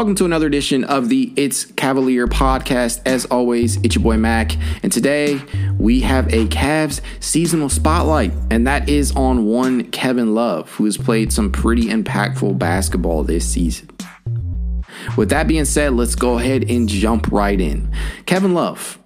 Welcome to another edition of the It's Cavalier podcast. As always, it's your boy Mac, and today we have a Cavs seasonal spotlight, and that is on one Kevin Love, who has played some pretty impactful basketball this season. With that being said, let's go ahead and jump right in. Kevin Love,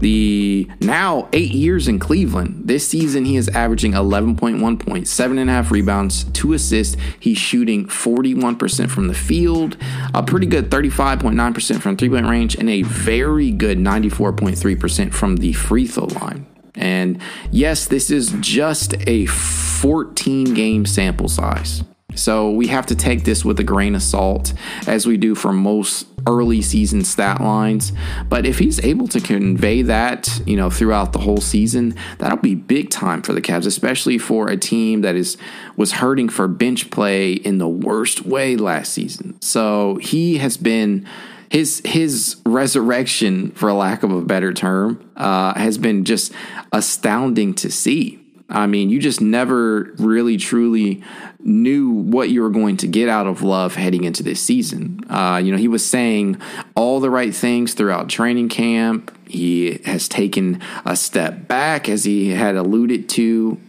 the now eight years in Cleveland, this season he is averaging 11.1 points, seven and a half rebounds, two assists. He's shooting 41% from the field, a pretty good 35.9% from three point range, and a very good 94.3% from the free throw line. And yes, this is just a 14 game sample size. So we have to take this with a grain of salt, as we do for most early season stat lines. But if he's able to convey that, you know, throughout the whole season, that'll be big time for the Cavs, especially for a team that is was hurting for bench play in the worst way last season. So he has been his his resurrection, for lack of a better term, uh, has been just astounding to see. I mean, you just never really truly knew what you were going to get out of Love heading into this season. Uh, you know, he was saying all the right things throughout training camp. He has taken a step back, as he had alluded to.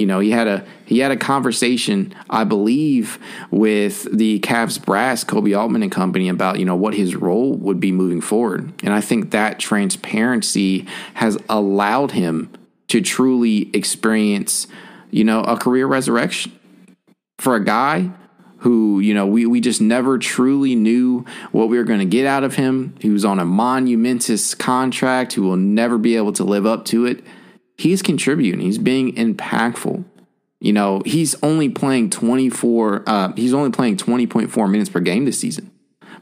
You know, he had a he had a conversation, I believe, with the Cavs brass, Koby Altman and company, about you know what his role would be moving forward. And I think that transparency has allowed him to truly experience, you know, a career resurrection for a guy who, you know, we, we just never truly knew what we were going to get out of him. He was on a monumentous contract who will never be able to live up to it. He's contributing, he's being impactful. You know, he's only playing 24, uh, he's only playing 20.4 minutes per game this season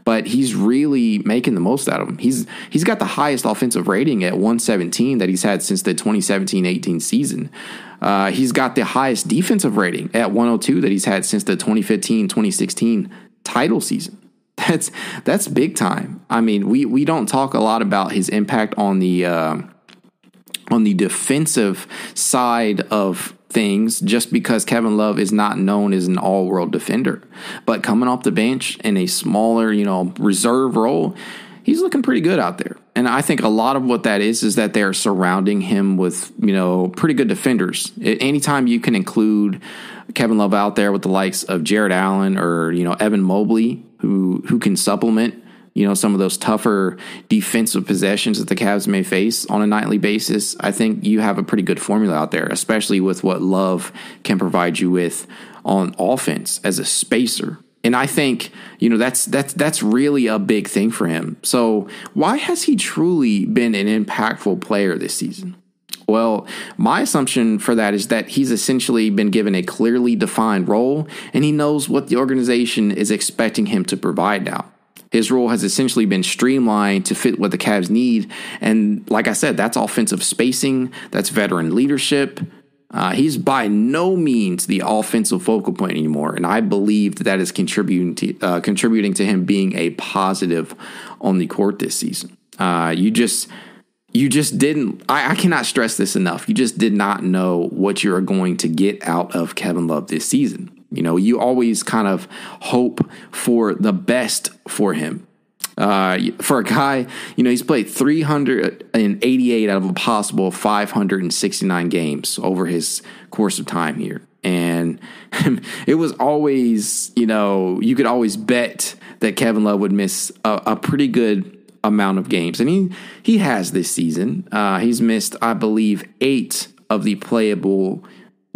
but he's really making the most out of him. He's he's got the highest offensive rating at 117 that he's had since the 2017-18 season. Uh, he's got the highest defensive rating at 102 that he's had since the 2015-2016 title season. That's that's big time. I mean, we we don't talk a lot about his impact on the uh, on the defensive side of things just because Kevin Love is not known as an all world defender. But coming off the bench in a smaller, you know, reserve role, he's looking pretty good out there. And I think a lot of what that is is that they're surrounding him with, you know, pretty good defenders. Anytime you can include Kevin Love out there with the likes of Jarrett Allen or, you know, Evan Mobley, who who can supplement you know, some of those tougher defensive possessions that the Cavs may face on a nightly basis, I think you have a pretty good formula out there, especially with what Love can provide you with on offense as a spacer. And I think, you know, that's that's that's really a big thing for him. So, why has he truly been an impactful player this season? Well, my assumption for that is that he's essentially been given a clearly defined role and he knows what the organization is expecting him to provide now. His role has essentially been streamlined to fit what the Cavs need. And like I said, that's offensive spacing, that's veteran leadership. Uh, he's by no means the offensive focal point anymore, and I believe that, that is contributing to uh, contributing to him being a positive on the court this season. Uh, you just you just didn't. I, I, cannot stress this enough. You just did not know what you are going to get out of Kevin Love this season. You know, you always kind of hope for the best for him. Uh, for a guy, you know, he's played 388 out of a possible 569 games over his course of time here. And it was always, you know, you could always bet that Kevin Love would miss a, a pretty good amount of games, and he he has this season. Uh, he's missed, I believe, eight of the playable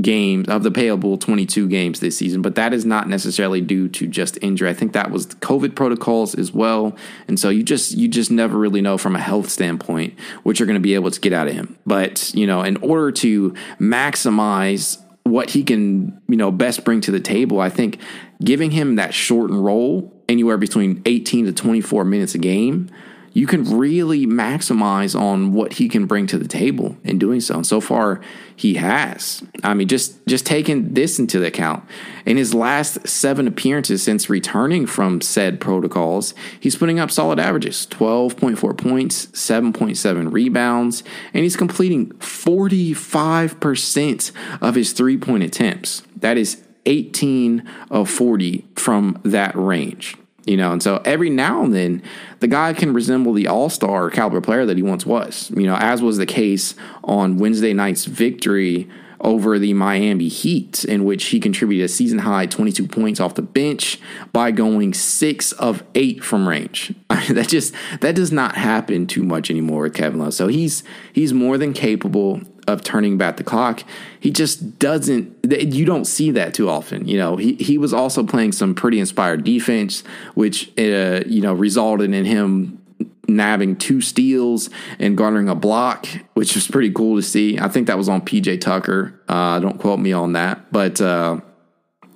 games of the payable 22 games this season, but that is not necessarily due to just injury. I think that was COVID protocols as well, and so you just you just never really know from a health standpoint what you're going to be able to get out of him. But you know, in order to maximize what he can you know best bring to the table, I think giving him that shortened role anywhere between 18 to 24 minutes a game you can really maximize on what he can bring to the table in doing so. And so far, he has. I mean, just just taking this into account, in his last seven appearances since returning from said protocols, he's putting up solid averages: twelve point four points, seven point seven rebounds, and he's completing forty five percent of his three point attempts. That is 18 of 40 from that range. You know, and so every now and then the guy can resemble the all star caliber player that he once was, you know, as was the case on Wednesday night's victory over the Miami Heat, in which he contributed a season high 22 points off the bench by going six of eight from range. that just that does not happen too much anymore with Kevin Love. So he's he's more than capable of turning back the clock. He just doesn't. You don't see that too often. You know, he he was also playing some pretty inspired defense, which uh, you know resulted in him nabbing two steals and garnering a block, which was pretty cool to see. I think that was on PJ Tucker. Uh, don't quote me on that, but. Uh,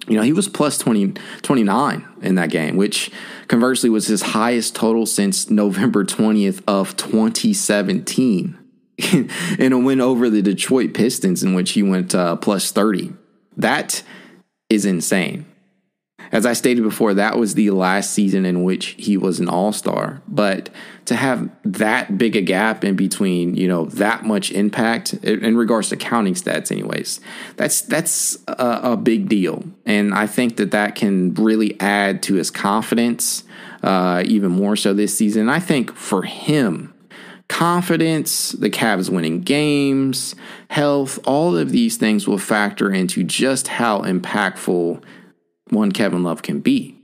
you know, he was plus 20, 29 in that game, which conversely was his highest total since November 20th of 2017. In a win over the Detroit Pistons, in which he went uh, plus 30. That is insane. As I stated before, that was the last season in which he was an all star. But to have that big a gap in between, you know, that much impact in regards to counting stats, anyways, that's that's a, a big deal. And I think that that can really add to his confidence uh, even more so this season. I think for him, confidence, the Cavs winning games, health, all of these things will factor into just how impactful one Kevin Love can be.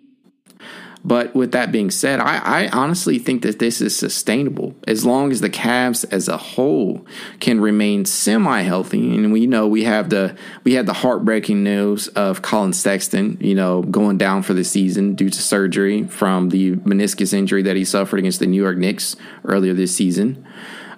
But with that being said, I, I, honestly think that this is sustainable as long as the Cavs as a whole can remain semi healthy. And we know we have the we had the heartbreaking news of Collin Sexton, you know, going down for the season due to surgery from the meniscus injury that he suffered against the New York Knicks earlier this season.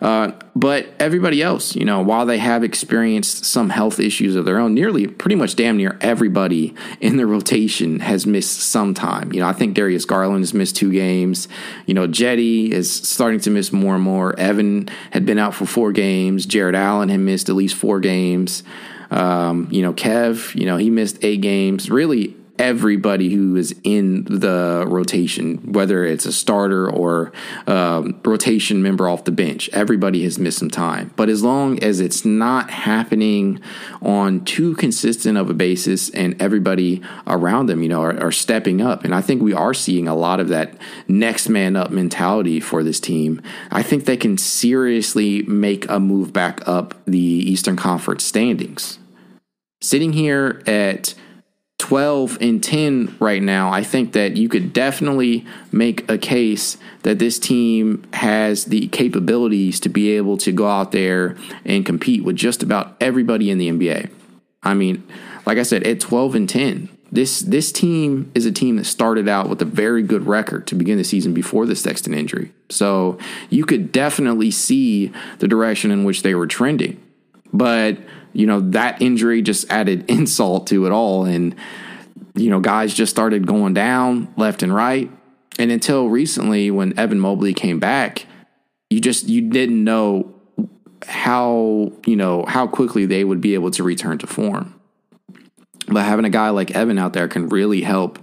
Uh, but everybody else, you know, while they have experienced some health issues of their own, nearly pretty much damn near everybody in the rotation has missed some time. You know, I think Darius Garland has missed two games. You know, Cedi is starting to miss more and more. Evan had been out for four games. Jarrett Allen had missed at least four games. Um, you know, Kev, you know, he missed eight games. Really, everybody who is in the rotation, whether it's a starter or um, rotation member off the bench. Everybody has missed some time. But as long as it's not happening on too consistent of a basis and everybody around them, you know, are, are stepping up. And I think we are seeing a lot of that next man up mentality for this team. I think they can seriously make a move back up the Eastern Conference standings. Sitting here at 12 and 10 right now, I think that you could definitely make a case that this team has the capabilities to be able to go out there and compete with just about everybody in the NBA. I mean, like I said, at 12 and 10, this this team is a team that started out with a very good record to begin the season before the Sexton injury. So you could definitely see the direction in which they were trending. But you know, that injury just added insult to it all. And, you know, guys just started going down left and right. And until recently, when Evan Mobley came back, you just you didn't know how you know how quickly they would be able to return to form. But having a guy like Evan out there can really help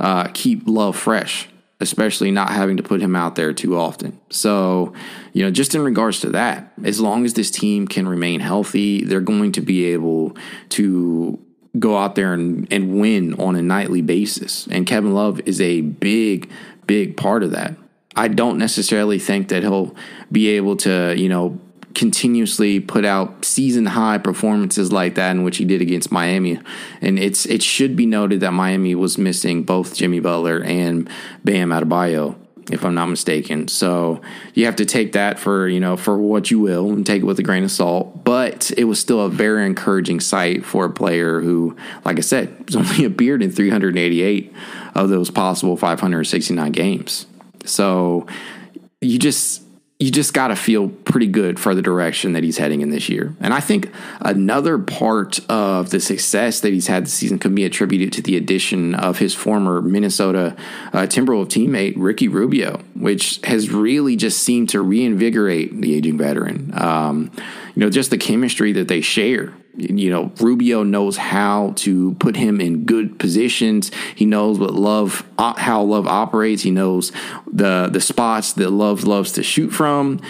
uh, keep love fresh. Especially not having to put him out there too often. So, you know, just in regards to that, as long as this team can remain healthy, they're going to be able to go out there and, and win on a nightly basis. And Kevin Love is a big, big part of that. I don't necessarily think that he'll be able to, you know, continuously put out season high performances like that in which he did against Miami. And it's it should be noted that Miami was missing both Jimmy Butler and Bam Adebayo if I'm not mistaken. So you have to take that for, you know, for what you will and take it with a grain of salt. But it was still a very encouraging sight for a player who, like I said, was only appeared in 388 of those possible 569 games. So you just you just got to feel pretty good for the direction that he's heading in this year. And I think another part of the success that he's had this season could be attributed to the addition of his former Minnesota uh, Timberwolves teammate, Ricky Rubio, which has really just seemed to reinvigorate the aging veteran. Um, you know, just the chemistry that they share you know, Rubio knows how to put him in good positions. He knows what love, uh, how love operates. He knows the the spots that love loves to shoot from.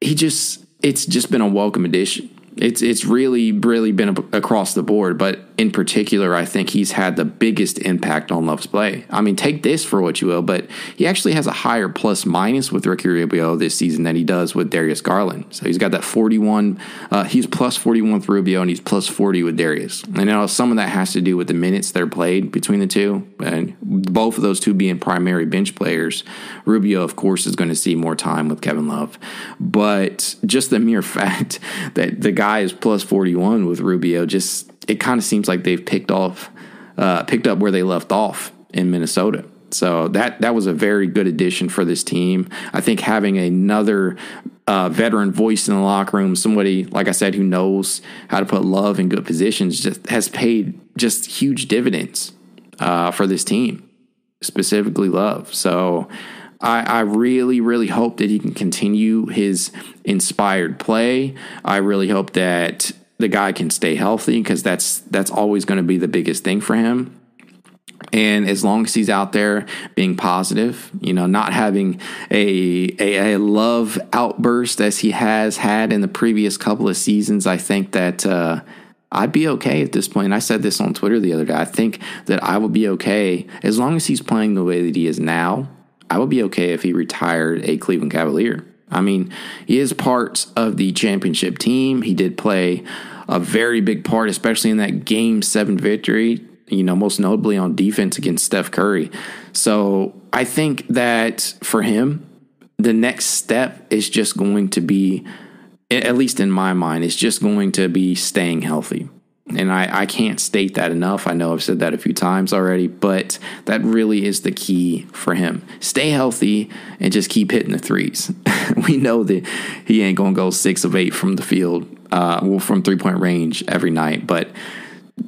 He just, it's just been a welcome addition. It's it's really really been across the board, but in particular, I think he's had the biggest impact on Love's play. I mean, take this for what you will, but he actually has a higher plus minus with Ricky Rubio this season than he does with Darius Garland. So he's got that 41. Uh, he's plus 41 with Rubio, and he's plus 40 with Darius. And now some of that has to do with the minutes that are played between the two, and both of those two being primary bench players. Rubio, of course, is going to see more time with Kevin Love, but just the mere fact that the guy is plus 41 with Rubio just it kind of seems like they've picked off, uh, picked up where they left off in Minnesota. So that that was a very good addition for this team. I think having another uh, veteran voice in the locker room, somebody like I said who knows how to put love in good positions, just has paid just huge dividends uh, for this team, specifically love. So. I, I, really, really hope that he can continue his inspired play. I really hope that the guy can stay healthy because that's that's always going to be the biggest thing for him. And as long as he's out there being positive, you know, not having a, a, a love outburst as he has had in the previous couple of seasons, I think that uh, I'd be okay at this point. I said this on Twitter the other day. I think that I would be okay as long as he's playing the way that he is now. I would be okay if he retired a Cleveland Cavalier. I mean, he is part of the championship team. He did play a very big part, especially in that game seven victory, you know, most notably on defense against Steph Curry. So I think that for him, the next step is just going to be, at least in my mind, is just going to be staying healthy. And I, I can't state that enough. I know I've said that a few times already, but that really is the key for him. Stay healthy and just keep hitting the threes. we know that he ain't going to go six of eight from the field, uh, well, from three point range every night. But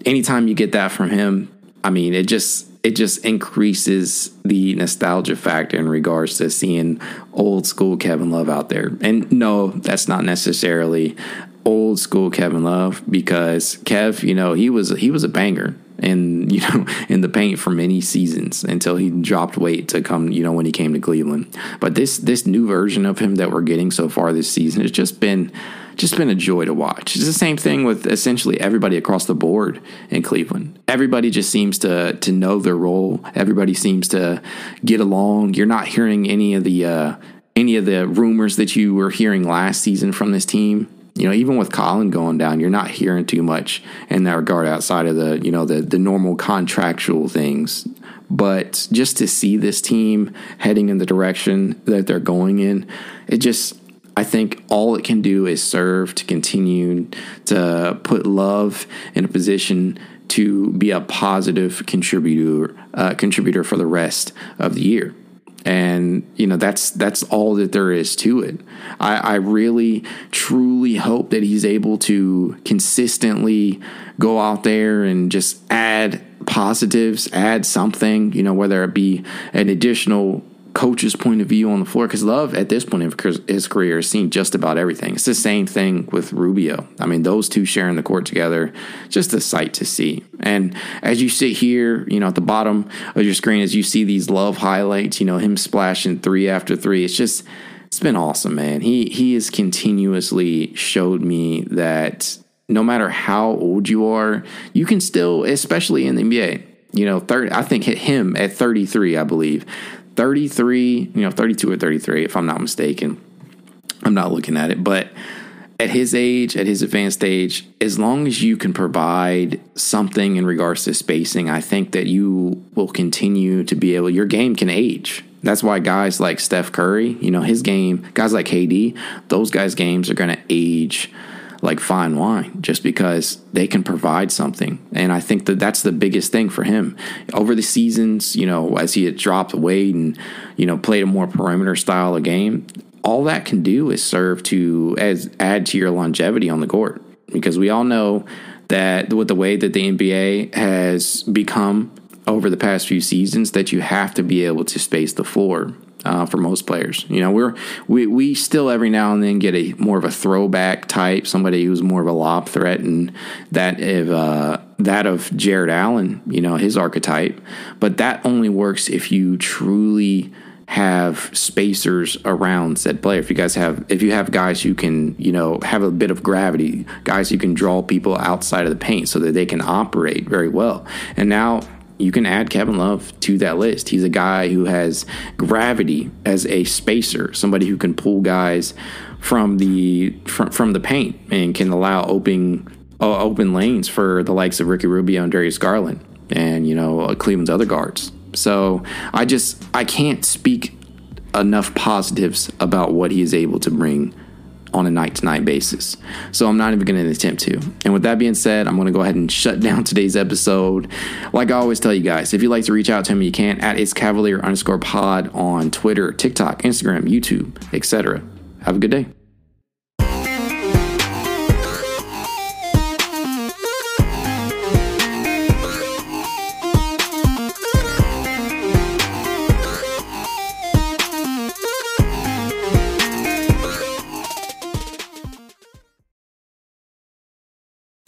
anytime you get that from him, I mean, it just it just increases the nostalgia factor in regards to seeing old school Kevin Love out there. And no, that's not necessarily old school Kevin Love because Kev, you know, he was he was a banger and you know in the paint for many seasons until he dropped weight to come you know when he came to Cleveland. But this this new version of him that we're getting so far this season has just been just been a joy to watch. It's the same thing with essentially everybody across the board in Cleveland. Everybody just seems to to know their role. Everybody seems to get along. You're not hearing any of the uh, any of the rumors that you were hearing last season from this team you know, even with Collin going down, you're not hearing too much in that regard outside of the, you know, the the normal contractual things. But just to see this team heading in the direction that they're going in, it just I think all it can do is serve to continue to put love in a position to be a positive contributor uh, contributor for the rest of the year and you know that's that's all that there is to it. I, I, really truly hope that he's able to consistently go out there and just add positives add something you know whether it be an additional coach's point of view on the floor because Love at this point of his career has seen just about everything. It's the same thing with Rubio. I mean, those two sharing the court together, just a sight to see. And as you sit here, you know, at the bottom of your screen, as you see these Love highlights, you know, him splashing three after three, it's just it's been awesome, man. He he has continuously showed me that no matter how old you are, you can still, especially in the NBA, you know, 30, I think hit him at 33, I believe. 33, you know, 32 or 33, if I'm not mistaken. I'm not looking at it, but at his age, at his advanced age, as long as you can provide something in regards to spacing, I think that you will continue to be able, your game can age. That's why guys like Steph Curry, you know, his game, guys like KD, those guys' games are going to age like fine wine just because they can provide something. And I think that that's the biggest thing for him. Over the seasons, you know, as he had dropped weight and, you know, played a more perimeter style of game, all that can do is serve to as add to your longevity on the court. Because we all know that with the way that the NBA has become over the past few seasons, that you have to be able to space the floor uh, for most players. You know, we're we we still every now and then get a more of a throwback type, somebody who's more of a lob threat, and that if uh, that of Jarrett Allen, you know, his archetype. But that only works if you truly have spacers around said player. If you guys have, if you have guys who can, you know, have a bit of gravity, guys who can draw people outside of the paint so that they can operate very well. And now you can add Kevin Love to that list. He's a guy who has gravity as a spacer, somebody who can pull guys from the from, from the paint and can allow open uh, open lanes for the likes of Ricky Rubio and Darius Garland and you know uh, Cleveland's other guards. So I just I can't speak enough positives about what he is able to bring on a night to night basis. So I'm not even going to attempt to. And with that being said, I'm going to go ahead and shut down today's episode. Like I always tell you guys, if you'd like to reach out to me, you can at it's cavalier underscore pod on Twitter, TikTok, Instagram, YouTube, etc. Have a good day.